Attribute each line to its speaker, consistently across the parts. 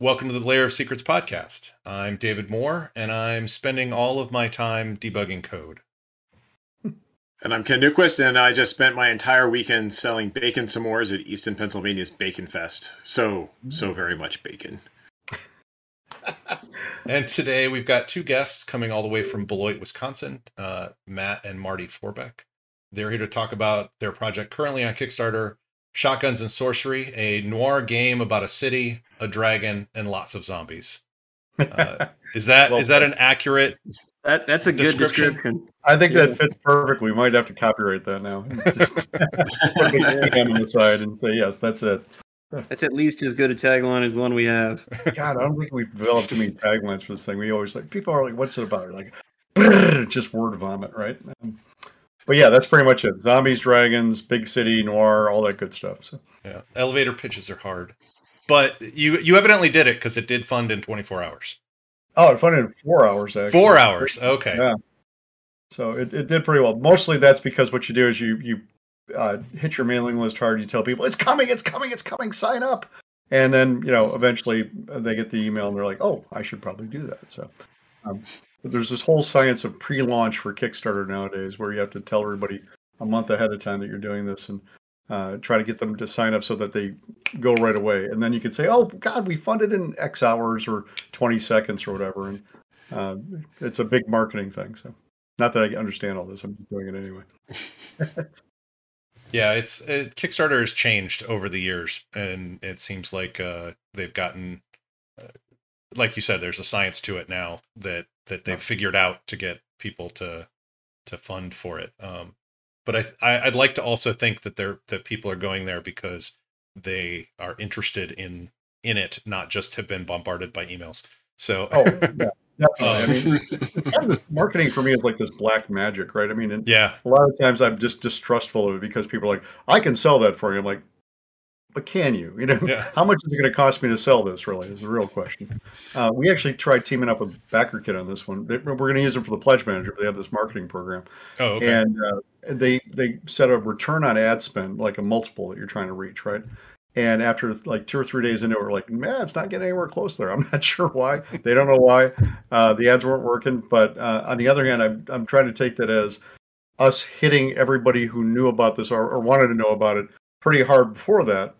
Speaker 1: Welcome to the Lair of Secrets podcast. I'm David Moore, and I'm spending all of my time debugging code.
Speaker 2: And I'm Ken Newquist, and I just spent my entire weekend selling bacon s'mores at Easton, Pennsylvania's Bacon Fest. So, so very much bacon.
Speaker 1: and today we've got two guests coming all the way from Beloit, Wisconsin, uh, Matt and Marty Forbeck. They're here to talk about their project currently on Kickstarter, Shotguns and Sorcery, a noir game about a city, a dragon, and lots of zombies. Uh, is that well, is that an accurate?
Speaker 3: That that's a good description.
Speaker 4: I think yeah. that fits perfectly. We might have to copyright that now. Just put on the side and say yes, that's it.
Speaker 3: That's at least as good a tagline as the one we have.
Speaker 4: God, I don't think we've developed too many taglines for this thing. We always like people are like, "What's it about?" Like, just word vomit, right? Um, but yeah, that's pretty much it. Zombies, dragons, big city, noir, all that good stuff. So
Speaker 1: yeah, elevator pitches are hard, but you you evidently did it because it did fund in 24 hours.
Speaker 4: Oh, it funded in four hours. Actually.
Speaker 1: Four hours. Okay.
Speaker 4: Yeah. So it, it did pretty well. Mostly that's because what you do is you you uh, hit your mailing list hard. You tell people it's coming, it's coming, it's coming. Sign up, and then you know eventually they get the email and they're like, oh, I should probably do that. So um, there's this whole science of pre-launch for Kickstarter nowadays, where you have to tell everybody a month ahead of time that you're doing this and uh, try to get them to sign up so that they go right away. And then you can say, "Oh God, we funded in X hours or 20 seconds or whatever." And uh, it's a big marketing thing. So, not that I understand all this, I'm just doing it anyway.
Speaker 1: yeah, it's it, Kickstarter has changed over the years, and it seems like uh, they've gotten, uh, like you said, there's a science to it now that that they've figured out to get people to to fund for it. Um, but I, I would like to also think that they're that people are going there because they are interested in in it, not just have been bombarded by emails. So
Speaker 4: oh yeah. Definitely. Um, I mean, it's kind of this marketing for me is like this black magic, right? I mean,
Speaker 1: yeah.
Speaker 4: A lot of times I'm just distrustful of it because people are like, "I can sell that for you." I'm like, but can you? You know, yeah. how much is it going to cost me to sell this? Really, is the real question. Uh, we actually tried teaming up with BackerKit on this one. They, we're going to use them for the Pledge Manager. They have this marketing program.
Speaker 1: Oh, okay.
Speaker 4: And uh, they they set a return on ad spend, like a multiple that you're trying to reach, right? And after like two or three days into it, we're like, man, it's not getting anywhere close there. I'm not sure why. They don't know why. Uh, the ads weren't working. But uh, on the other hand, I'm I'm trying to take that as us hitting everybody who knew about this or, or wanted to know about it pretty hard before that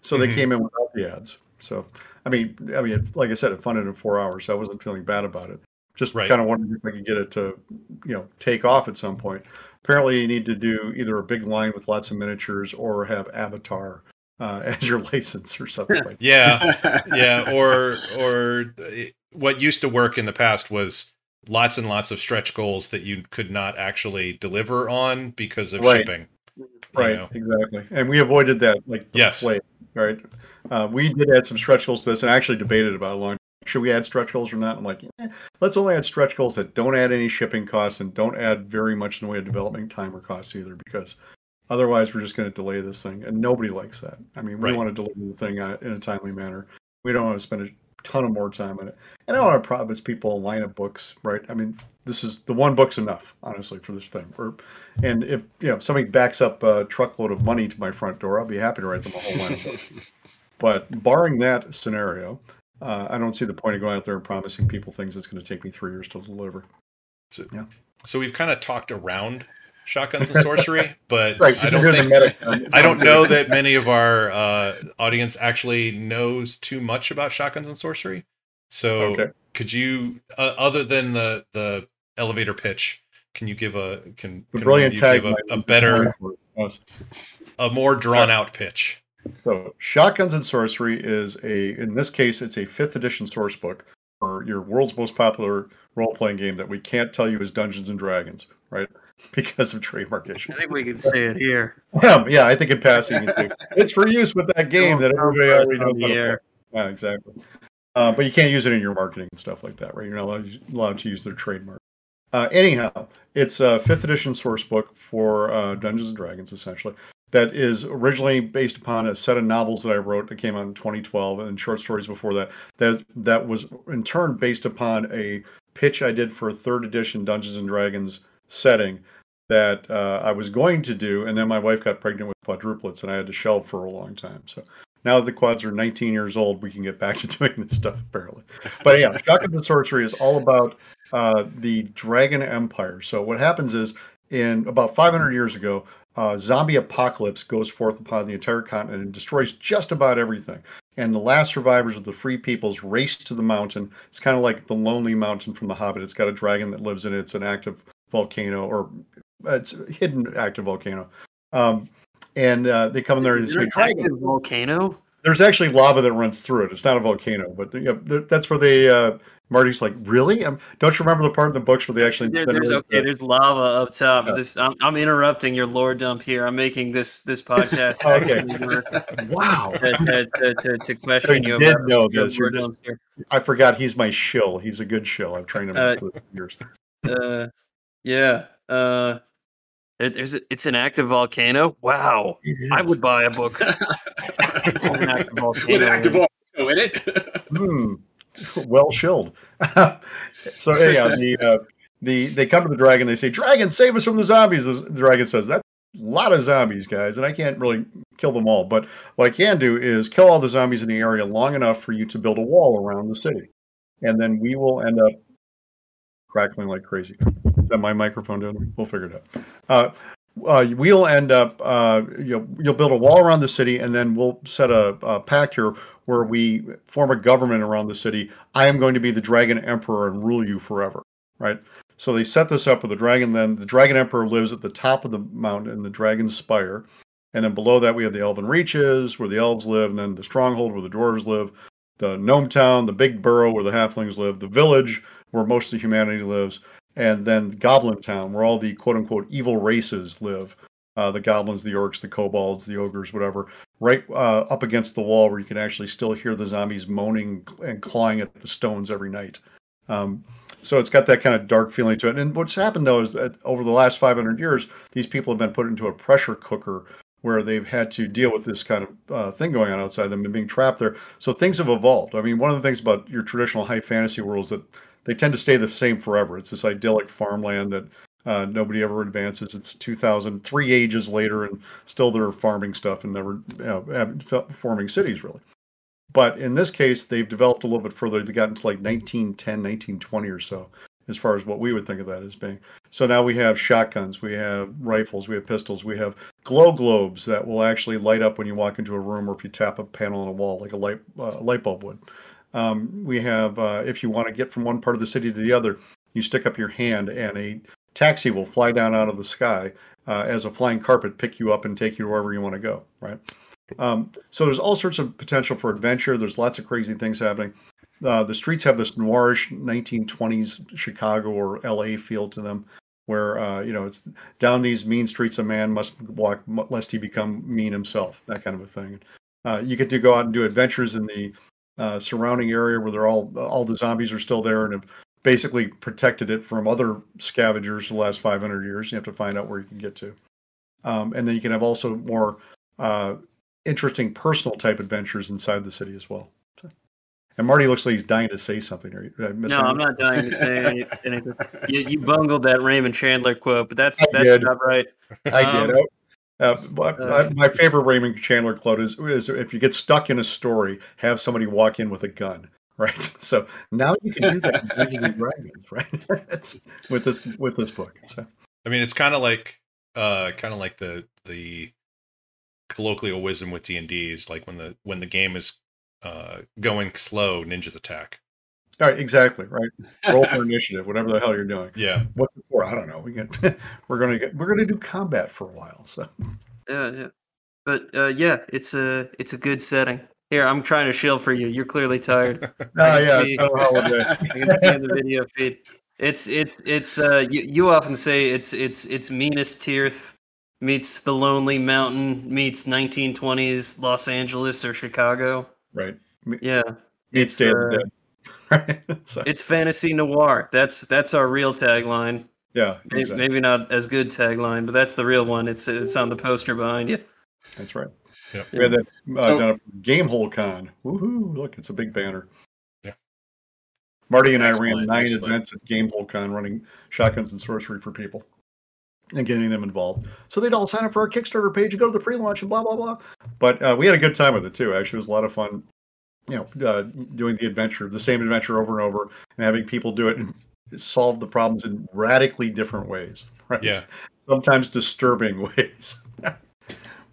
Speaker 4: so mm-hmm. they came in without the ads. So I mean, I mean, like I said, it funded in four hours. So I wasn't feeling bad about it. Just right. kind of wondering if I could get it to, you know, take off at some point. Apparently, you need to do either a big line with lots of miniatures or have Avatar uh, as your license or something like.
Speaker 1: yeah, yeah, or or what used to work in the past was lots and lots of stretch goals that you could not actually deliver on because of right. shipping.
Speaker 4: Right, know? exactly, and we avoided that like
Speaker 1: yes,
Speaker 4: play, right? Uh, we did add some stretch goals to this, and actually debated about a long. Should we add stretch goals or not? I'm like, eh, let's only add stretch goals that don't add any shipping costs and don't add very much in the way of development time or costs either, because otherwise we're just going to delay this thing, and nobody likes that. I mean, we right. want to deliver the thing uh, in a timely manner. We don't want to spend a ton of more time on it. And I don't want to promise people a line of books, right? I mean, this is the one book's enough, honestly, for this thing. Or, and if you know if somebody backs up a truckload of money to my front door, I'll be happy to write them a whole line of books. But barring that scenario, uh, I don't see the point of going out there and promising people things that's going to take me three years to deliver.
Speaker 1: So, yeah. So we've kind of talked around shotguns and sorcery, but right, I don't think I don't know that many of our uh, audience actually knows too much about shotguns and sorcery. So okay. could you, uh, other than the the elevator pitch, can you give a can,
Speaker 4: the can brilliant tag
Speaker 1: give a, a better, a more drawn out pitch?
Speaker 4: So, Shotguns and Sorcery is a, in this case, it's a fifth edition source book for your world's most popular role playing game that we can't tell you is Dungeons and Dragons, right? Because of trademark issues.
Speaker 3: I think we can say it here.
Speaker 4: Yeah, yeah I think in passing, it's for use with that game that everybody already knows.
Speaker 3: The
Speaker 4: Yeah, exactly. Uh, but you can't use it in your marketing and stuff like that, right? You're not allowed, allowed to use their trademark. Uh, anyhow, it's a fifth edition source book for uh, Dungeons and Dragons, essentially that is originally based upon a set of novels that I wrote that came out in 2012 and short stories before that. That that was in turn based upon a pitch I did for a third edition Dungeons and Dragons setting that uh, I was going to do, and then my wife got pregnant with quadruplets, and I had to shelve for a long time. So now that the quads are 19 years old, we can get back to doing this stuff apparently. But yeah, Shotguns and Sorcery is all about uh, the Dragon Empire. So what happens is, in about 500 years ago, uh, zombie apocalypse goes forth upon the entire continent and destroys just about everything. And the last survivors of the free peoples race to the mountain. It's kind of like the Lonely Mountain from The Hobbit. It's got a dragon that lives in it. It's an active volcano, or it's a hidden active volcano. Um, and uh, they come in there and say,
Speaker 3: active volcano?
Speaker 4: there's actually lava that runs through it. It's not a volcano, but you know, that's where they. Uh, Marty's like, really? Um, don't you remember the part in the books where they actually?
Speaker 3: There, there's okay.
Speaker 4: the-
Speaker 3: There's lava up top.
Speaker 4: Yeah.
Speaker 3: This I'm, I'm interrupting your lore dump here. I'm making this this podcast
Speaker 4: Okay. wow,
Speaker 3: to, to, to, to, question
Speaker 4: you
Speaker 3: you
Speaker 4: did
Speaker 3: about
Speaker 4: know this. just- I forgot. He's my shill. He's a good shill. I've trained him
Speaker 3: Uh,
Speaker 4: for years.
Speaker 3: Uh, yeah. Uh, there- there's a, it's an active volcano. Wow. I would buy a book. an active
Speaker 2: With
Speaker 3: volcano.
Speaker 2: an active volcano in it.
Speaker 4: Hmm. well shilled. so yeah, the uh, the they come to the dragon. They say, "Dragon, save us from the zombies." The dragon says, "That's a lot of zombies, guys, and I can't really kill them all. But what I can do is kill all the zombies in the area long enough for you to build a wall around the city, and then we will end up crackling like crazy." Is that my microphone doing? We'll figure it out. Uh, uh, we'll end up uh, you'll, you'll build a wall around the city and then we'll set a, a pact here where we form a government around the city i am going to be the dragon emperor and rule you forever right so they set this up with the dragon then the dragon emperor lives at the top of the mountain in the dragon's spire and then below that we have the elven reaches where the elves live and then the stronghold where the dwarves live the gnome town the big burrow where the halflings live the village where most of humanity lives and then Goblin Town, where all the quote unquote evil races live. Uh, the goblins, the orcs, the kobolds, the ogres, whatever, right uh, up against the wall where you can actually still hear the zombies moaning and clawing at the stones every night. Um, so it's got that kind of dark feeling to it. And what's happened though is that over the last 500 years, these people have been put into a pressure cooker where they've had to deal with this kind of uh, thing going on outside them and being trapped there. So things have evolved. I mean, one of the things about your traditional high fantasy worlds that they tend to stay the same forever. It's this idyllic farmland that uh, nobody ever advances. It's 2003 ages later, and still they're farming stuff and never you know, forming cities really. But in this case, they've developed a little bit further. They've gotten to like 1910, 1920 or so, as far as what we would think of that as being. So now we have shotguns, we have rifles, we have pistols, we have glow globes that will actually light up when you walk into a room or if you tap a panel on a wall, like a light uh, light bulb would. Um, we have, uh, if you want to get from one part of the city to the other, you stick up your hand and a taxi will fly down out of the sky uh, as a flying carpet, pick you up and take you wherever you want to go, right? Um, so there's all sorts of potential for adventure. There's lots of crazy things happening. Uh, the streets have this noirish 1920s Chicago or LA feel to them, where uh, you know it's down these mean streets a man must walk lest he become mean himself, that kind of a thing. Uh, you get to go out and do adventures in the uh, surrounding area where they're all all the zombies are still there and have basically protected it from other scavengers the last 500 years. You have to find out where you can get to, um, and then you can have also more uh, interesting personal type adventures inside the city as well. So- And Marty looks like he's dying to say something. Are you,
Speaker 3: No, I'm not dying to say anything. You, you bungled that Raymond Chandler quote, but that's
Speaker 4: I
Speaker 3: that's
Speaker 4: did.
Speaker 3: not right.
Speaker 4: I
Speaker 3: Um,
Speaker 4: did. Uh, but
Speaker 3: uh,
Speaker 4: my favorite Raymond Chandler quote is, is if you get stuck in a story, have somebody walk in with a gun. Right. So now you can do that in Dragons, right? That's with this with this book. So
Speaker 1: I mean, it's kind of like, uh, kind of like the the colloquial wisdom with D and D is like when the when the game is uh going slow, ninjas attack.
Speaker 4: All right, exactly, right. Roll for initiative, whatever the hell you're doing.
Speaker 1: Yeah,
Speaker 4: What's it for? I don't know. We get we're gonna get we're gonna do combat for a while. So
Speaker 3: Yeah, yeah. But uh, yeah, it's a it's a good setting. Here, I'm trying to shield for you. You're clearly tired.
Speaker 4: oh
Speaker 3: can
Speaker 4: yeah,
Speaker 3: see-
Speaker 4: oh, holiday.
Speaker 3: I can see in the video feed. It's it's it's uh you, you often say it's it's it's Minas Tirith meets the Lonely Mountain meets 1920s Los Angeles or Chicago.
Speaker 4: right.
Speaker 3: Yeah,
Speaker 4: Meets
Speaker 3: It's,
Speaker 4: Day of
Speaker 3: uh,
Speaker 4: the Dead. Right. So,
Speaker 3: it's fantasy noir. That's that's our real tagline.
Speaker 4: yeah, exactly.
Speaker 3: Maybe not as good tagline, but that's the real one. It's it's on the poster behind you.
Speaker 4: That's right.
Speaker 1: Yep.
Speaker 4: We had that uh,
Speaker 2: So-
Speaker 4: down at Gamehole Con. Woohoo! Look, it's a big banner.
Speaker 1: Yeah.
Speaker 4: Marty and I ran nine
Speaker 2: excellent.
Speaker 4: events at Gamehole Con, running shotguns and sorcery for people. and getting them involved. So they'd all sign up for our Kickstarter page and go to the pre-launch and blah blah blah. But uh, we had a good time with it too. Actually, it was a lot of fun. You know, uh, doing the adventure, the same adventure over and over, and having people do it and solve the problems in radically different ways. Right?
Speaker 1: Yeah.
Speaker 4: Sometimes disturbing ways.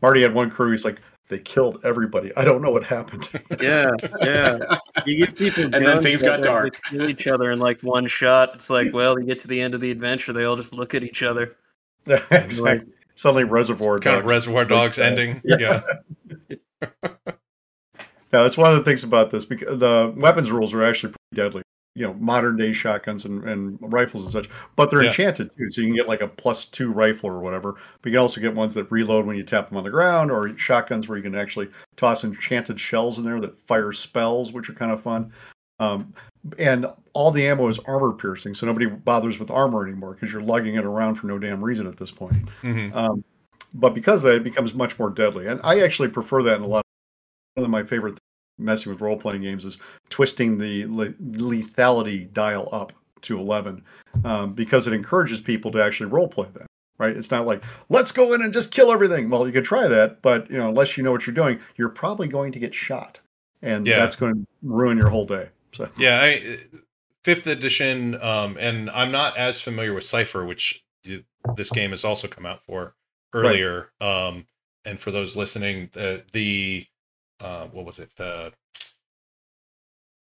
Speaker 4: Marty had one crew. He's like, they killed everybody. I don't know what happened.
Speaker 3: Yeah, yeah. You give people
Speaker 2: And then things
Speaker 3: that
Speaker 2: got
Speaker 3: they
Speaker 2: dark.
Speaker 3: Kill each other in like one shot. It's like, well, you get to the end of the adventure, they all just look at each other.
Speaker 4: exactly. Suddenly, Reservoir
Speaker 1: Kind of
Speaker 4: Dogs.
Speaker 1: Reservoir Dogs ending.
Speaker 4: yeah.
Speaker 1: Yeah.
Speaker 4: Yeah, that's one of the things about this because the weapons rules are actually pretty deadly. You know, modern day shotguns and, and rifles and such, but they're
Speaker 1: Yeah.
Speaker 4: enchanted too. So you can get like a plus two rifle or whatever. But you can also get ones that reload when you tap them on the ground, or shotguns where you can actually toss enchanted shells in there that fire spells, which are kind of fun. Um, and all the ammo is armor piercing, so nobody bothers with armor anymore because you're lugging it around for no damn reason at this point.
Speaker 1: Mhm.
Speaker 4: Um, but because of that, it becomes much more deadly. And I actually prefer that in a lot. Of, One of my favorite things messing with role playing games is twisting the le- lethality dial up to 11 um, because it encourages people to actually role play that. Right? It's not like let's go in and just kill everything. Well, you could try that, but you know, unless you know what you're doing, you're probably going to get shot, and
Speaker 1: Yeah.
Speaker 4: that's going to ruin your whole day. So
Speaker 1: Yeah, I, fifth edition, um, and I'm not as familiar with Cypher, which this game has also come out for earlier. Um, and for those listening, the the uh, what was it? The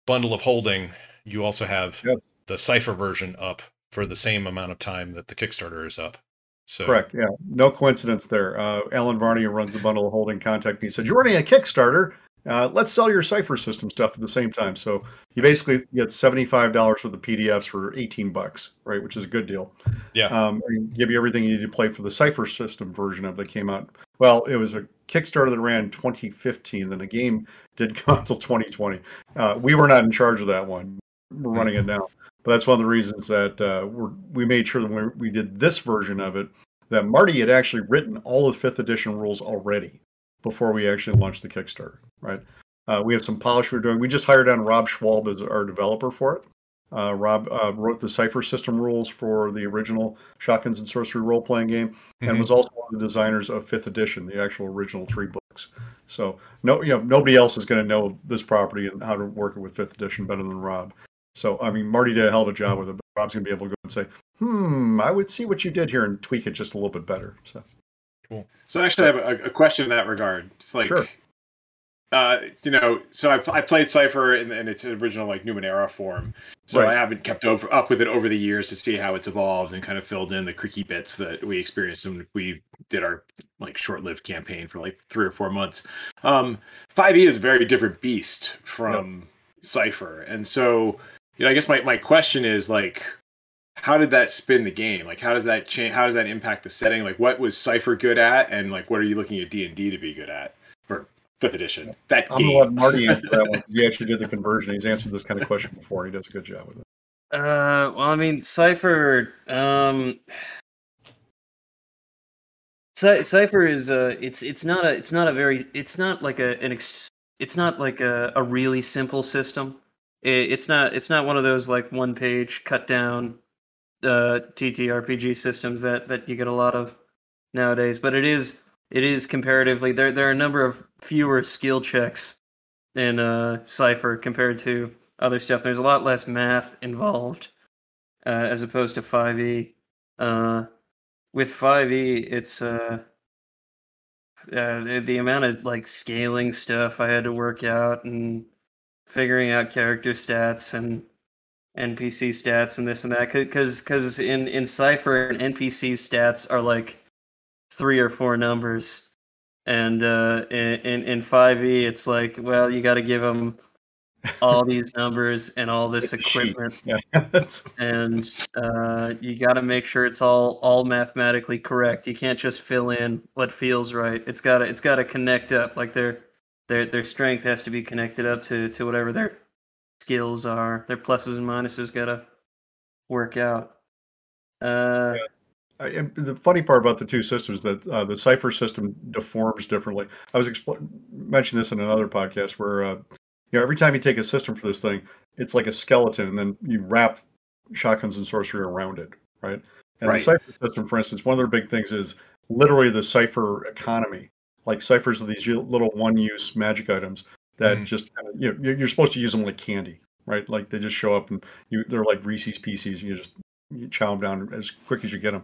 Speaker 1: bundle of holding. You also have
Speaker 4: Yes.
Speaker 1: the Cypher version up for the same amount of time that the Kickstarter is up. So
Speaker 4: Correct. Yeah. No coincidence there. Uh, Allen Varney, who runs the bundle of holding, contacted me. Said you're running a Kickstarter. Uh, let's sell your Cypher system stuff at the same time. So you basically get seventy five dollars for the PDFs for eighteen bucks, right? Which is a good deal.
Speaker 1: Yeah.
Speaker 4: Um, and give you everything you need to play for the Cypher system version of that came out. Well, it was a Kickstarter that ran in 2015. Then the game did come out until 2020. Uh, we were not in charge of that one. We're running it now. But that's one of the reasons that uh, we made sure that when we did this version of it, that Marty had actually written all of fifth edition rules already before we actually launch the Kickstarter. Right? Uh, we have some polish we're doing. We just hired on Rob Schwalb as our developer for it. Uh, Rob uh, wrote the Cypher system rules for the original Shotguns and Sorcery role playing game, and
Speaker 1: Mhm.
Speaker 4: was also one of the designers of Fifth Edition, the actual original three books. So no, you know, nobody else is going to know this property and how to work it with Fifth Edition better than Rob. So I mean, Marty did a hell of a job with it, but Rob's going to be able to go and say, "Hmm, I would see what you did here and tweak it just a little bit better." So
Speaker 2: So actually, I have a, a question in that regard. It's like,
Speaker 4: Sure.
Speaker 2: uh, you know, so I, I played Cypher in, in its original like Numenera form. So
Speaker 4: Right.
Speaker 2: I haven't kept over up with it over the years to see how it's evolved and kind of filled in the creaky bits that we experienced when we did our like short-lived campaign for like three or four months. Um, 5e is a very different beast from Cypher, and so you know, I guess my my question is like, how did that spin the game? Like, how does that change? How does that impact the setting? Like, what was Cypher good at, and like, what are you looking at D and D to be good at for fifth edition? That
Speaker 4: I'm going to let Marty answer that one. He actually did the conversion. He's answered this kind of question before. He does a good job with it.
Speaker 3: Uh, well, I mean, Cypher. Um, Cy- Cypher is uh, it's it's not a it's not a very it's not like a an ex, it's not like a, a really simple system. It, it's not it's not one of those like one page cut down uh TTRPG systems that that you get a lot of nowadays. But it is it is comparatively there there are a number of fewer skill checks in uh Cypher compared to other stuff. There's a lot less math involved uh, as opposed to 5e. Uh, with 5e, it's uh, uh, the, the amount of like scaling stuff I had to work out and figuring out character stats and NPC stats and this and that. Because because in in Cypher, NPC stats are like three or four numbers. And uh, in, in in 5e, it's like, well, you got to give them all these numbers and all this equipment
Speaker 4: Yeah.
Speaker 3: And uh, you got to make sure it's all all mathematically correct. You can't just fill in what feels right. It's got to it's got to connect up. Like their their their strength has to be connected up to to whatever their skills are. Their pluses and minuses got to work out. Uh,
Speaker 4: I- and the funny part about the two systems that uh, the Cypher system deforms differently. I was expl- mentioning this in another podcast where uh, you know every time you take a system for this thing, it's like a skeleton, and then you wrap shotguns and sorcery around it, right? And
Speaker 2: Right.
Speaker 4: the cypher system, for instance, one of their big things is literally the cypher economy. Like cyphers are these little one-use magic items that
Speaker 1: Mhm.
Speaker 4: just you know, you're you're supposed to use them like candy, right? Like they just show up and you they're like Reese's Pieces. You just you chow them down as quick as you get them.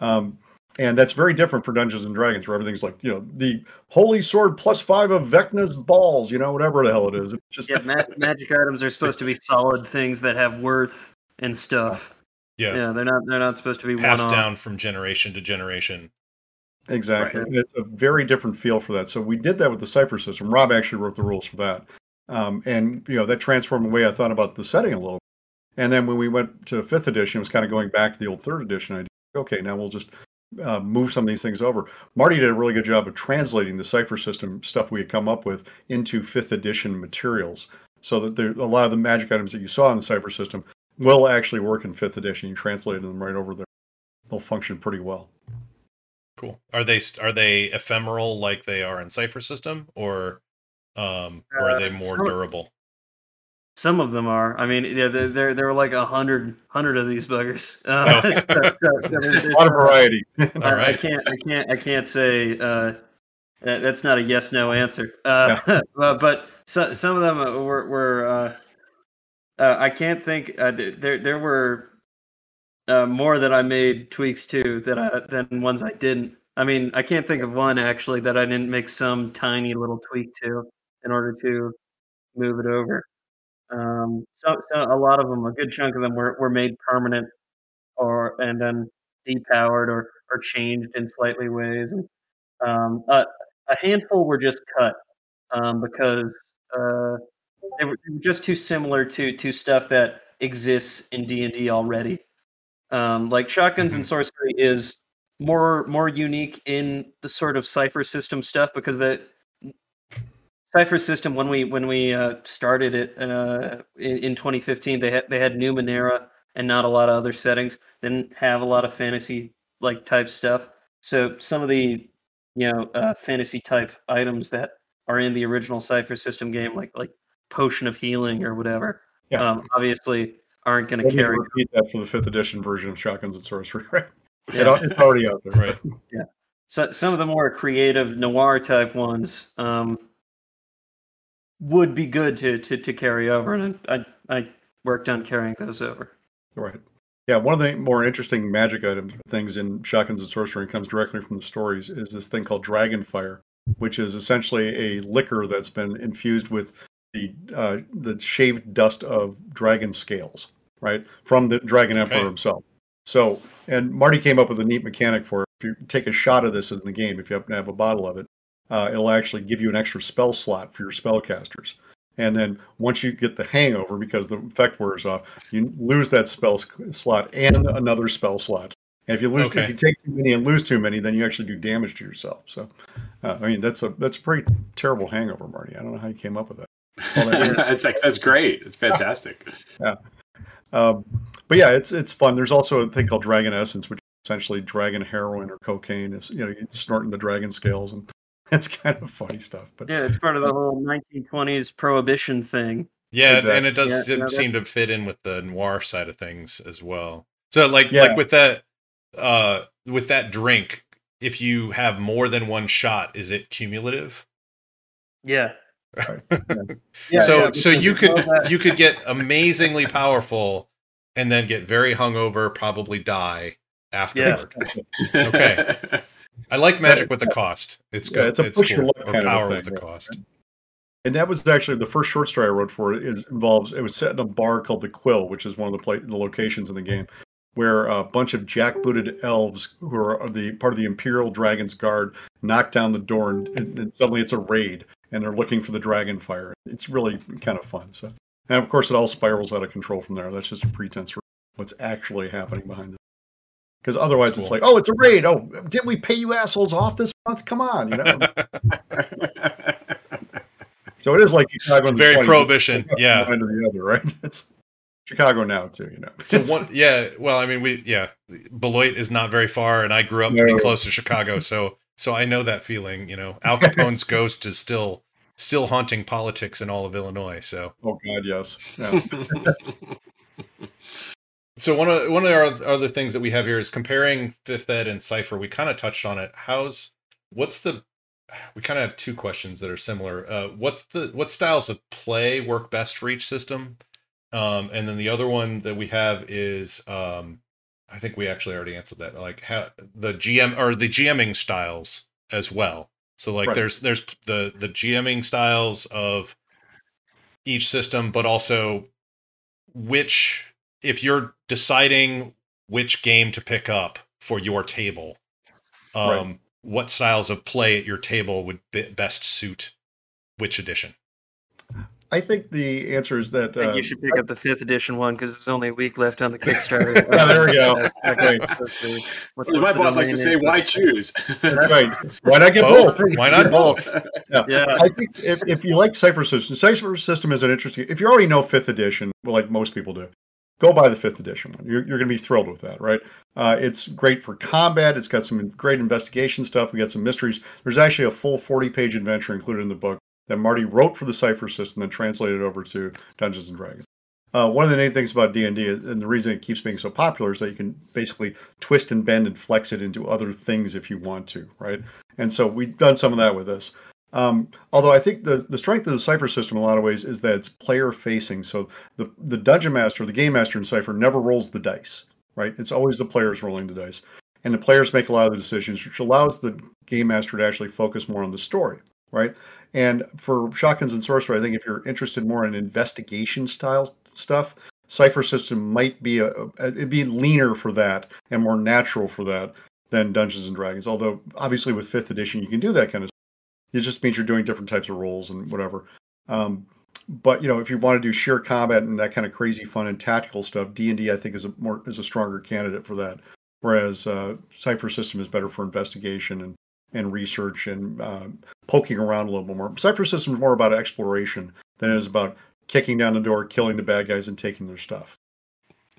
Speaker 4: Um, and that's very different for Dungeons and Dragons, where everything's like, you know, the holy sword plus five of Vecna's balls, you know, whatever the hell it is. It's just
Speaker 3: Yeah, ma- magic items are supposed to be solid things that have worth and stuff.
Speaker 1: Yeah.
Speaker 3: Yeah, they're not. They're not supposed to be
Speaker 1: Passed
Speaker 3: one-off.
Speaker 1: down from generation to generation.
Speaker 4: Exactly.
Speaker 3: Right.
Speaker 4: It's a very different feel for that. So we did that with the Cypher system. Rob actually wrote the rules for that. Um, and, you know, that transformed the way I thought about the setting a little. And then when we went to fifth edition, it was kind of going back to the old third edition idea. Okay, now we'll just uh, move some of these things over. Marty did a really good job of translating the Cypher system stuff we had come up with into fifth edition materials so that there, a lot of the magic items that you saw in the Cypher system will actually work in fifth edition. You translated them right over there. They'll function pretty well.
Speaker 1: Cool. Are they are they ephemeral like they are in Cypher System, or um, or are they
Speaker 3: Uh,
Speaker 1: more
Speaker 3: some-
Speaker 1: durable?
Speaker 3: Some of them are. I mean, yeah, there there, there were like a hundred hundred of these buggers. Uh,
Speaker 1: Oh.
Speaker 3: so- so- so there's-
Speaker 4: A lot of variety.
Speaker 1: All
Speaker 3: I, I can't. I can't. I can't say. Uh, that's not a yes no answer. Uh, but, but so, some of them were. were uh, uh, I can't think. Uh, there there were uh, more that I made tweaks to that I than ones I didn't. I mean, I can't think of one actually that I didn't make some tiny little tweak to in order to move it over. Um, so, so a lot of them, a good chunk of them, were, were made permanent, or and then depowered or or changed in slightly ways, and um, a, a handful were just cut um, because uh, they, were, they were just too similar to to stuff that exists in D and D already. Um, like shotguns and sorcery is more more unique in the sort of cypher system stuff because the cypher system when we when we uh, started it uh, in, in 2015 they had they had Numenera and not a lot of other settings. Didn't have a lot of fantasy like type stuff. So some of the you know uh, fantasy type items that are in the original cypher system game like like potion of healing or whatever
Speaker 4: Yeah.
Speaker 3: um, obviously aren't going to carry
Speaker 4: repeat that for the fifth edition version of Shotguns and Sorcery. Right?
Speaker 3: Yeah.
Speaker 4: It's already out there.
Speaker 1: Right. Yeah.
Speaker 3: so some of the more creative noir type ones um, would be good to, to to carry over, and I I worked on carrying those over.
Speaker 4: Right. Yeah, one of the more interesting magic items things in Shotguns and Sorcery and comes directly from the stories is this thing called Dragonfire, which is essentially a liquor that's been infused with the uh, the shaved dust of dragon scales, right, from the Dragon Emperor
Speaker 1: Okay.
Speaker 4: himself. So, and Marty came up with a neat mechanic for it. If you take a shot of this in the game, if you happen to have a bottle of it, uh, it'll actually give you an extra spell slot for your spellcasters. And then once you get the hangover, because the effect wears off, you lose that spell slot and another spell slot. And if you lose,
Speaker 1: Okay.
Speaker 4: if you take too many and lose too many, then you actually do damage to yourself. So, uh, I mean, that's a that's a pretty terrible hangover, Marty. I don't know how you came up with that. Well, that-
Speaker 2: that's like that's great. It's fantastic. Yeah.
Speaker 4: Um, but yeah, it's it's fun. There's also a thing called Dragon Essence, which is essentially dragon heroin or cocaine. Is you know you snorting the dragon scales, and it's kind of funny stuff. But
Speaker 3: Yeah, it's part of the whole 1920s prohibition thing.
Speaker 1: Yeah,
Speaker 4: Exactly.
Speaker 1: and it does
Speaker 3: Yeah,
Speaker 1: seem- seem to fit in with the noir side of things as well. So like
Speaker 4: Yeah.
Speaker 1: like with that uh with that drink, if you have more than one shot, is it cumulative?
Speaker 3: Yeah.
Speaker 4: Right.
Speaker 3: Yeah,
Speaker 1: so
Speaker 3: yeah,
Speaker 1: so you could you could get amazingly powerful and then get very hungover, probably die afterwards. Okay. I like magic with the cost. It's
Speaker 4: Yeah,
Speaker 1: good.
Speaker 4: it's a
Speaker 1: it's
Speaker 4: push your
Speaker 1: cool.
Speaker 4: luck
Speaker 1: Or
Speaker 4: kind of a
Speaker 1: power
Speaker 4: thing,
Speaker 1: with the
Speaker 4: yeah.
Speaker 1: cost.
Speaker 4: and that was actually the first short story I wrote for it. Is involves it was set in a bar called the Quill, which is one of the pla- the locations in the game, where a bunch of jackbooted elves who are the part of the Imperial Dragon's Guard knock down the door, and, and, and suddenly it's a raid, and they're looking for the dragon fire. It's really kind of fun. So, and of course, it all spirals out of control from there. That's just a pretense for what's actually happening behind it. Because otherwise,
Speaker 1: That's
Speaker 4: it's like, oh, it's a raid. Oh, did we pay you assholes off this month? Come on, you know. so it is like Chicago. the
Speaker 1: Very
Speaker 4: 20s.
Speaker 1: prohibition. Yeah.
Speaker 4: or the other, right? It's Chicago now too, you know.
Speaker 1: So
Speaker 4: It's-
Speaker 1: one, yeah. Well, I mean, we, yeah, Beloit is not very far, and I grew up pretty close to Chicago, so so I know that feeling. You know, Al Capone's ghost is still still haunting politics in all of Illinois. So
Speaker 4: oh God, yes. Yeah.
Speaker 1: so one of one of our other things that we have here is comparing Fifth Ed and Cypher. We kind of touched on it. How's what's the we kind of have two questions that are similar. Uh, what's the what styles of play work best for each system? Um, and then the other one that we have is um, I think we actually already answered that. Like how the GM or the GMing styles as well. So like
Speaker 4: Right.
Speaker 1: there's there's the the GMing styles of each system, but also which if you're deciding which game to pick up for your table, um,
Speaker 4: Right.
Speaker 1: what styles of play at your table would be- best suit which edition?
Speaker 4: I think the answer is that
Speaker 3: I think
Speaker 4: uh,
Speaker 3: you should pick up the fifth edition one because there's only a week left on the Kickstarter.
Speaker 4: Yeah, there we go. Right.
Speaker 3: let's. What-
Speaker 2: my boss likes to say,
Speaker 3: name?
Speaker 2: why choose?
Speaker 4: right. Why not get
Speaker 1: Both?
Speaker 4: both?
Speaker 1: Why not both?
Speaker 3: Yeah.
Speaker 4: I think if, if you like Cypher System, Cypher System is an interesting. If you already know Fifth Edition, well, like most people do, go buy the Fifth Edition one. You're, you're going to be thrilled with that, right? Uh, it's great for combat. It's got some great investigation stuff. We got some mysteries. There's actually a full 40 page adventure included in the book that Marty wrote for the Cypher System and translated over to Dungeons and Dragons. Uh, one of the neat things about D and D, and the reason it keeps being so popular, is that you can basically twist and bend and flex it into other things if you want to, right? And so we've done some of that with this. Um, although I think the, the strength of the Cypher system in a lot of ways is that it's player facing. So the, the dungeon master, the game master in Cypher never rolls the dice, right? It's always the players rolling the dice. And the players make a lot of the decisions, which allows the game master to actually focus more on the story, right? And for Shotguns and Sorcerer, I think if you're interested more in investigation style stuff, Cypher system might be a, a it'd be leaner for that and more natural for that than Dungeons and Dragons. Although obviously with fifth edition you can do that kind of Stuff. it just means you're doing different types of roles and whatever. Um, but you know, if you want to do sheer combat and that kind of crazy fun and tactical stuff, D and D I think is a more is a stronger candidate for that. Whereas uh, Cypher System is better for investigation and and research and uh, poking around a little bit more. Cypher System is more about exploration than it is about kicking down the door, killing the bad guys, and taking their stuff,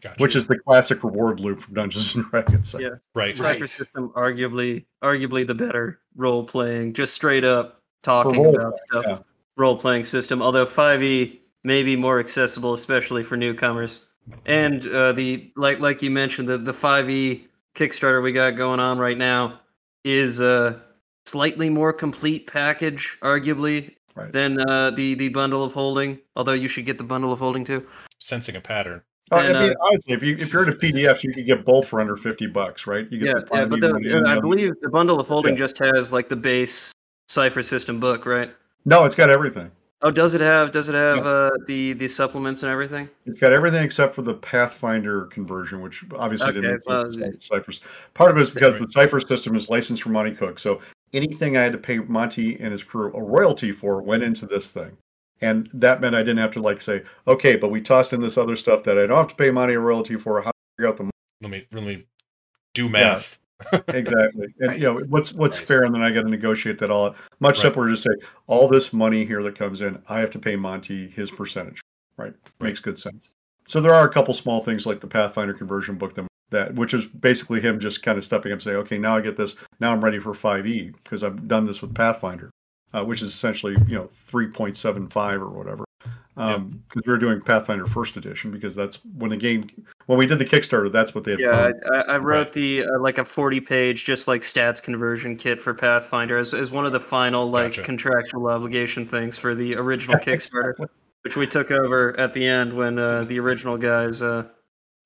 Speaker 1: Gotcha.
Speaker 4: which is the classic reward loop from Dungeons and Dragons.
Speaker 3: Yeah.
Speaker 1: right.
Speaker 3: Cypher
Speaker 2: Right.
Speaker 3: system arguably arguably the better role playing, just straight up talking about stuff.
Speaker 4: yeah.
Speaker 3: Role playing system, although 5e may be more accessible, especially for newcomers. And uh, the like like you mentioned, the the 5e Kickstarter we got going on right now is a slightly more complete package, arguably,
Speaker 4: Right.
Speaker 3: than uh, the the bundle of holding. Although you should get the bundle of holding too.
Speaker 1: Sensing a pattern.
Speaker 4: Oh,
Speaker 3: And,
Speaker 4: I mean,
Speaker 3: uh,
Speaker 4: honestly, if you if you're into PDFs, you could get both for under fifty bucks, right? You get
Speaker 3: Yeah,
Speaker 4: the
Speaker 3: yeah, but the, I believe the bundle of holding
Speaker 4: Yeah.
Speaker 3: just has like the base cypher system book, right?
Speaker 4: no, it's got everything.
Speaker 3: Oh, does it have does it have uh, the the supplements and everything?
Speaker 4: It's got everything except for the Pathfinder conversion, which obviously
Speaker 3: Okay,
Speaker 4: didn't
Speaker 3: well,
Speaker 4: exist ciphers. Part of it is because the cypher system is licensed from Monte Cook, so anything I had to pay Monte and his crew a royalty for went into this thing, and that meant I didn't have to like say, okay, but we tossed in this other stuff that I don't have to pay Monte a royalty for. How do I figure out the
Speaker 1: Let me let me do math.
Speaker 4: Exactly. And you know what's what's
Speaker 2: Right.
Speaker 4: fair and then i got to negotiate that all out. much
Speaker 1: Right.
Speaker 4: simpler to say all this money here that comes in i have to pay monte his percentage right? Makes good sense. So there are a couple small things like the pathfinder conversion book that, that which is basically him just kind of stepping up and saying okay now i get this. Now i'm ready for 5e because i've done this with pathfinder uh, which is essentially you know 3.75 or whatever um because we were doing pathfinder first edition because that's when the game when we did the kickstarter that's what they had
Speaker 3: Yeah. I, I I wrote
Speaker 1: Right.
Speaker 3: the uh, like a forty page just like stats conversion kit for Pathfinder as, as one of the final like
Speaker 1: Gotcha.
Speaker 3: contractual obligation things for the original Kickstarter, which we took over at the end when uh, the original guys uh,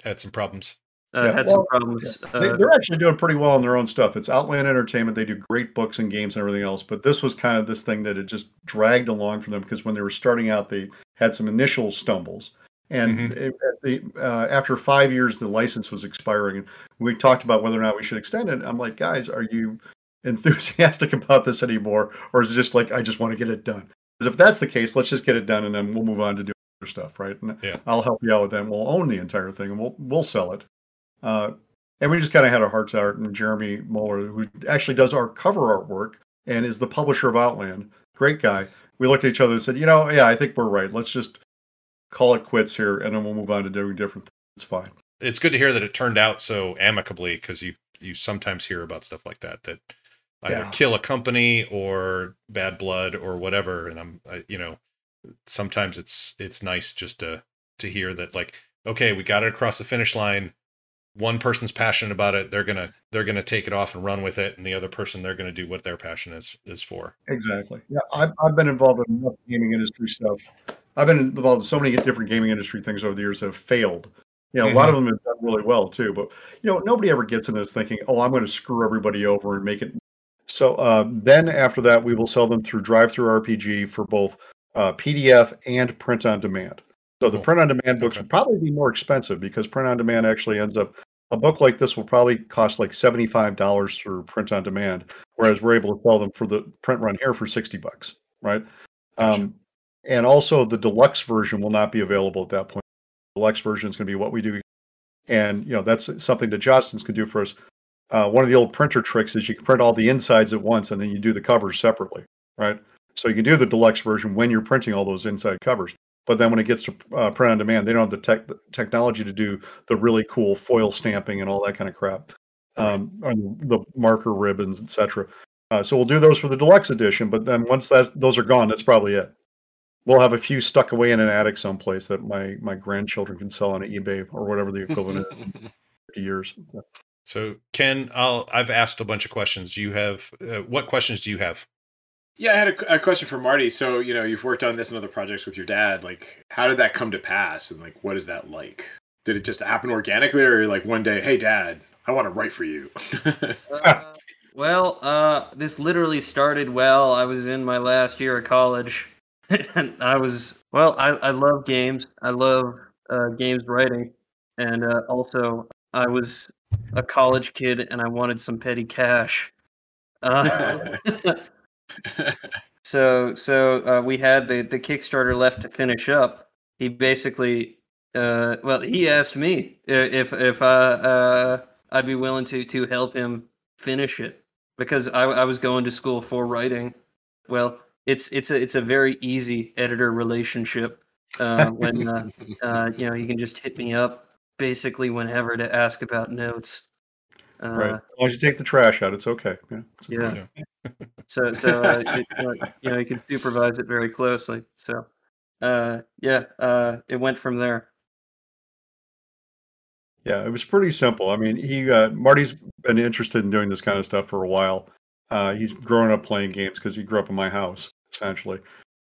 Speaker 1: Had some problems.
Speaker 3: uh,
Speaker 4: Yeah,
Speaker 3: had
Speaker 4: well,
Speaker 3: some problems.
Speaker 4: They,
Speaker 3: Uh,
Speaker 4: they're actually doing pretty well in their own stuff. It's Outland Entertainment. They do great books and games and everything else. But this was kind of this thing that had just dragged along for them because when they were starting out, they had some initial stumbles. And
Speaker 1: Mhm.
Speaker 4: it, at the, uh, after five years, the license was expiring. And we talked about whether or not we should extend it. I'm like, guys, are you enthusiastic about this anymore? Or is it just like, I just want to get it done? Because if that's the case, let's just get it done and then we'll move on to do other stuff, right? And
Speaker 1: Yeah.
Speaker 4: I'll help you out with that. And we'll own the entire thing and we'll, we'll sell it. Uh, and we just kind of had our hearts out. And Jeremy Mohler, who actually does our cover artwork and is the publisher of Outland, great guy. We looked at each other and said, you know, yeah, I think we're right. Let's just call it quits here, and then we'll move on to doing different things. It's fine.
Speaker 1: It's good to hear that it turned out so amicably because you you sometimes hear about stuff like that that either
Speaker 4: Yeah.
Speaker 1: kill a company or bad blood or whatever. And I'm I, you know sometimes it's it's nice just to to hear that like okay, we got it across the finish line. One person's passionate about it. They're gonna they're gonna take it off and run with it, and the other person they're gonna do what their passion is is for.
Speaker 4: Exactly. Yeah, I've, I've been involved in enough gaming industry stuff. I've been involved in so many different gaming industry things over the years that have failed. You know, a lot of them have done really well too, but you know, nobody ever gets in this thinking, "Oh, I'm going to screw everybody over and make it." So uh, then, after that, we will sell them through drive through RPG for both uh, PDF and print on demand. So the print on demand books
Speaker 1: Okay.
Speaker 4: will probably be more expensive because print on demand actually ends up a book like this will probably cost like seventy five dollars through print on demand, whereas we're able to sell them for the print run here for sixty bucks, right?
Speaker 1: Gotcha.
Speaker 4: Um, and also the deluxe version will not be available at that point. The Deluxe version is going to be what we do, and you know that's something that Justin's can do for us. Uh, one of the old printer tricks is you can print all the insides at once, and then you do the covers separately, right? So you can do the deluxe version when you're printing all those inside covers. But then when it gets to uh, print on demand, they don't have the tech the technology to do the really cool foil stamping and all that kind of crap, um, and the marker ribbons, etc. Uh, so we'll do those for the deluxe edition. But then once that those are gone, that's probably it. We'll have a few stuck away in an attic someplace that my my grandchildren can sell on eBay or whatever the equivalent is. 50 years.
Speaker 1: So Ken, I'll I've asked a bunch of questions. Do you have uh, what questions do you have?
Speaker 2: Yeah, I had a, a question for Marty. So, you know, you've worked on this and other projects with your dad. Like, how did that come to pass? And, like, what is that like? Did it just happen organically, or like one day, hey, dad, I want to write for you?
Speaker 3: Uh, well, uh, this literally started well. I was in my last year of college, and I was well. I, I love games. I love uh, games writing, and uh, also I was a college kid, and I wanted some petty cash. Uh, so so uh, we had the the Kickstarter left to finish up. He basically, uh, well, he asked me if if I uh, I'd be willing to to help him finish it because I, I was going to school for writing. Well, it's it's a it's a very easy editor relationship uh, when uh, uh, you know you can just hit me up basically whenever to ask about notes. Uh,
Speaker 4: right. As long as you take the trash out, it's okay. Yeah. It's-
Speaker 3: yeah. So so uh, it, uh, you know you can supervise it very closely. So uh, yeah, uh, it went from there.
Speaker 4: Yeah, it was pretty simple. I mean, he uh, Marty's been interested in doing this kind of stuff for a while. Uh, he's grown up playing games because he grew up in my house, essentially.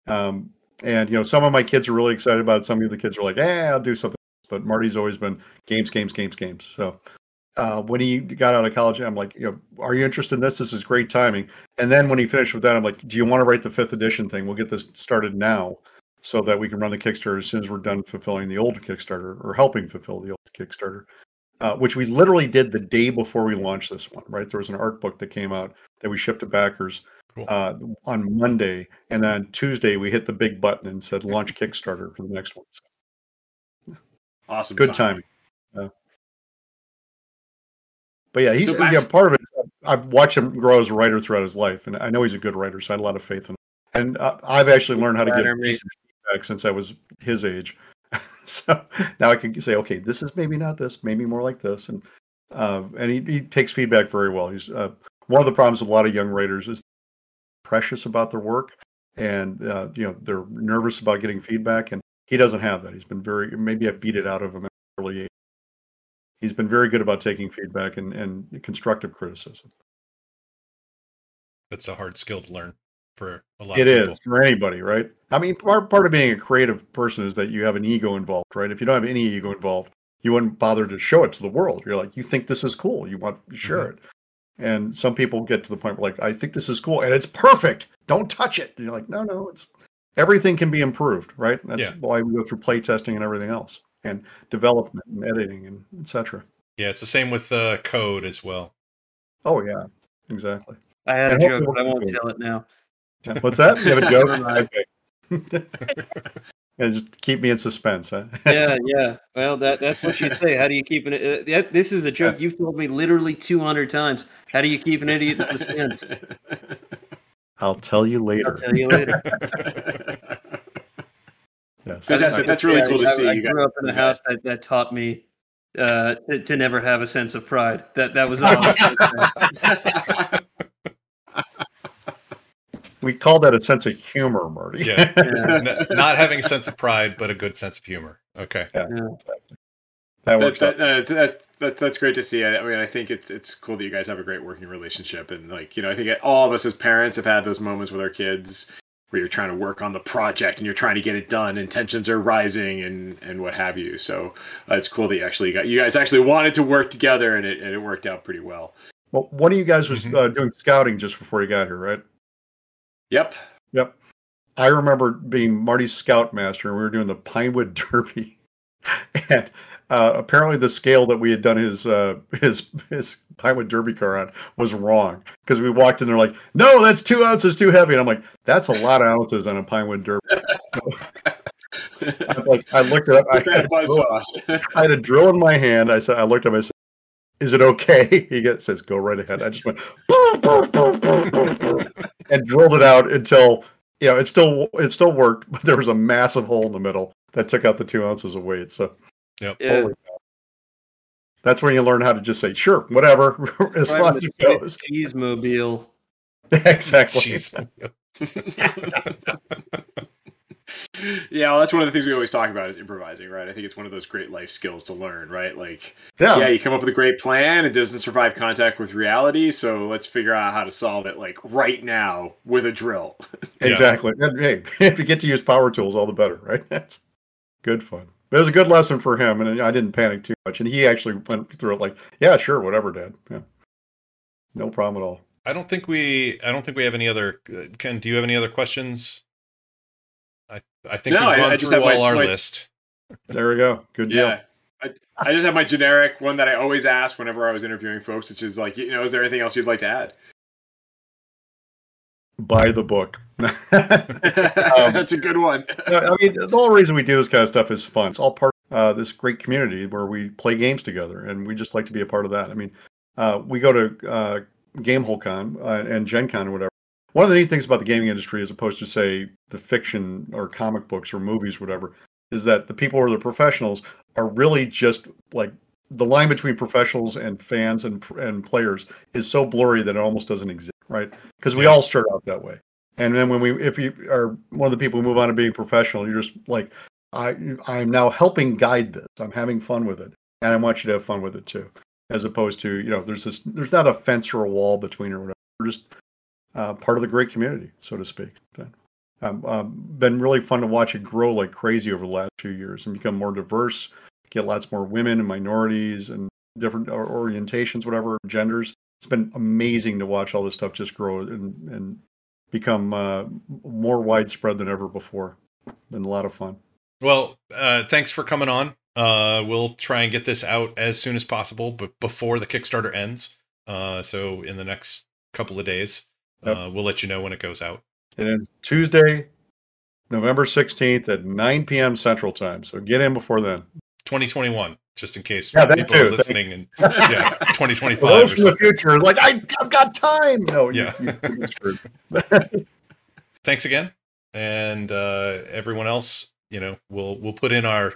Speaker 4: Um, and you know, some of my kids are really excited about it. Some of the kids are like, "Eh, I'll do something." But Marty's always been games, games, games, games. So uh, when he got out of college, I'm like, you know, are you interested in this? This is great timing. And then when he finished with that, I'm like, do you want to write the fifth edition thing? We'll get this started now so that we can run the Kickstarter as soon as we're done fulfilling the old Kickstarter or helping fulfill the old Kickstarter, uh, which we literally did the day before we launched this one, right? There was an art book that came out that we shipped to backers
Speaker 1: Cool.
Speaker 4: uh, on Monday. And then on Tuesday, we hit the big button and said launch Kickstarter for the next one. So
Speaker 2: awesome.
Speaker 4: good timing. Yeah. But yeah, he's
Speaker 2: So
Speaker 4: yeah, part of it. I've watched him grow as a writer throughout his life, and I know he's a good writer, so I had a lot of faith in him. And uh, I've actually learned how to give decent feedback since I was his age. so now I can say, okay, this is maybe not this, maybe more like this, and uh, and he, he takes feedback very well. He's uh, one of the problems with a lot of young writers is precious about their work, and uh, you know they're nervous about getting feedback, and he doesn't have that. He's been very maybe I beat it out of him at early age. He's been very good about taking mm-hmm. feedback and, and constructive criticism.
Speaker 1: That's a hard skill to learn for a lot
Speaker 4: It
Speaker 1: of people.
Speaker 4: is for anybody, right? I mean, part part of being a creative person is that you have an ego involved, right? If you don't have any ego involved, you wouldn't bother to show it to the world. You're like, you think this is cool, you want to share mm-hmm. it. And some people get to the point where like, I think this is cool and it's perfect. Don't touch it. And you're like, no, no, it's everything can be improved, right? That's
Speaker 1: Yeah.
Speaker 4: why we go through play testing and everything else, and development and editing and etc.
Speaker 1: Yeah, it's the same with uh, code as well.
Speaker 4: Oh yeah, exactly.
Speaker 3: I had a
Speaker 4: And
Speaker 3: joke,
Speaker 4: hopefully
Speaker 3: but I
Speaker 4: we'll
Speaker 3: won't
Speaker 4: keep
Speaker 3: tell it now.
Speaker 4: What's that? You have a joke?
Speaker 3: Never mind.
Speaker 4: And just keep me in suspense. Huh?
Speaker 3: Yeah, yeah. Well, that that's what you say. How do you keep an? Uh, that, this is a joke you've told me literally 200 times. How do you keep an idiot in suspense?
Speaker 4: I'll tell you later.
Speaker 3: I'll tell you later.
Speaker 4: Yes.
Speaker 2: Fantastic. That's really
Speaker 3: Yeah,
Speaker 2: cool to
Speaker 3: I,
Speaker 2: see.
Speaker 3: I
Speaker 2: you guys.
Speaker 3: grew up in a house that, that taught me uh, to, to never have a sense of pride. That that was all. I was gonna say.
Speaker 4: We call that a sense of humor, Marty.
Speaker 1: Yeah,
Speaker 3: Yeah.
Speaker 1: N- not having a sense of pride, but a good sense of humor. Okay.
Speaker 3: Yeah.
Speaker 4: That
Speaker 2: That,
Speaker 4: works
Speaker 2: that, that, that, that- that's great to see. I, I mean, I think it's it's cool that you guys have a great working relationship, and like you know, I think all of us as parents have had those moments with our kids where you're trying to work on the project and you're trying to get it done, and tensions are rising and and what have you. So uh, it's cool that you actually got you guys actually wanted to work together, and it and it worked out pretty well.
Speaker 4: Well, one of you guys was
Speaker 1: Mhm.
Speaker 4: uh, doing scouting just before you got here, right?
Speaker 2: Yep.
Speaker 4: Yep. I remember being Marty's scoutmaster, and we were doing the Pinewood Derby, and uh, apparently the scale that we had done his uh, his his Pinewood Derby car on was wrong because we walked in there like, no, that's two ounces too heavy, and I'm like, that's a lot of ounces on a Pinewood Derby. Like, I looked it up. I had, a drill. I had a drill in my hand. I said, I looked at him. I said, "Is it okay?" He gets, says, "Go right ahead." I just went and drilled it out until you know it still it still worked, but there was a massive hole in the middle that took out the two ounces of weight. So
Speaker 3: Yeah.
Speaker 4: that's when you learn how to just say, "Sure, whatever," as
Speaker 3: Driving
Speaker 4: long as it goes.
Speaker 3: cheese mobile.
Speaker 4: exactly.
Speaker 1: Jeez.
Speaker 2: yeah, well, that's one of the things we always talk about is improvising, right? I think it's one of those great life skills to learn, right? Like,
Speaker 4: Yeah.
Speaker 2: yeah, you come up with a great plan, it doesn't survive contact with reality, so let's figure out how to solve it like right now with a drill.
Speaker 1: Yeah.
Speaker 4: Exactly. And, hey, if you get to use power tools, all the better, right? That's good fun. But it was a good lesson for him, and I didn't panic too much. And he actually went through it like, "Yeah, sure, whatever, Dad. Yeah, no problem at all."
Speaker 1: I don't think we. I don't think we have any other. uh, Ken, do you have any other questions? I I think
Speaker 2: No,
Speaker 1: we've gone
Speaker 2: I just
Speaker 1: through
Speaker 2: have my-
Speaker 1: all our
Speaker 2: my-
Speaker 1: list.
Speaker 4: There we go. Good deal.
Speaker 2: Yeah. I, I just have my generic one that I always ask whenever I was interviewing folks, which is like, you know, is there anything else you'd like to add?
Speaker 4: Buy the book. Um,
Speaker 2: That's a good one.
Speaker 4: I mean, the whole reason we do this kind of stuff is fun. It's all part of uh, this great community where we play games together, and we just like to be a part of that. I mean, uh, we go to uh, GameholeCon uh, and Gen Con or whatever. One of the neat things about the gaming industry, as opposed to say the fiction or comic books or movies, whatever, is that the people who are the professionals are really just like the line between professionals and fans and and players is so blurry that it almost doesn't exist, right? Because we
Speaker 1: Yeah.
Speaker 4: all start out that way. And then when we, if you are one of the people who move on to being professional, you're just like, I, I'm now helping guide this. I'm having fun with it, and I want you to have fun with it too. As opposed to, you know, there's this, there's not a fence or a wall between or whatever. We're just uh, part of the great community, so to speak. But, um, um, been really fun to watch it grow like crazy over the last few years and become more diverse. Get lots more women and minorities and different orientations, whatever genders. It's been amazing to watch all this stuff just grow and, and become uh, more widespread than ever before. Been a lot of fun.
Speaker 1: Well, uh, thanks for coming on. Uh, we'll try and get this out as soon as possible, but before the Kickstarter ends. Uh, so in the next couple of days,
Speaker 4: Yep.
Speaker 1: uh, we'll let you know when it goes out.
Speaker 4: And then Tuesday, November 16th at 9 p.m. Central Time. So get in before then.
Speaker 1: 2021, just in case
Speaker 4: Yeah,
Speaker 1: people
Speaker 4: too.
Speaker 1: are listening. And yeah, 2025
Speaker 4: For
Speaker 1: or
Speaker 4: those from the future, like, I, I've got time. No,
Speaker 1: Yeah.
Speaker 4: you, you.
Speaker 1: Thanks again, and uh, everyone else. You know, we'll we'll put in our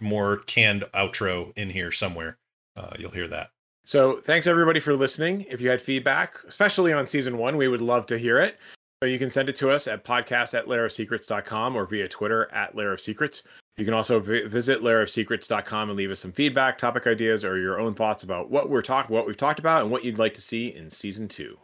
Speaker 1: more canned outro in here somewhere. Uh, you'll hear that.
Speaker 5: So thanks everybody for listening. If you had feedback, especially on season one, we would love to hear it. So you can send it to us at podcast at lairofsecrets.com or via Twitter at Lair of Secrets. You can also visit lairofsecrets.com and leave us some feedback, topic ideas, or your own thoughts about what we're talking, what we've talked about, and what you'd like to see in season two.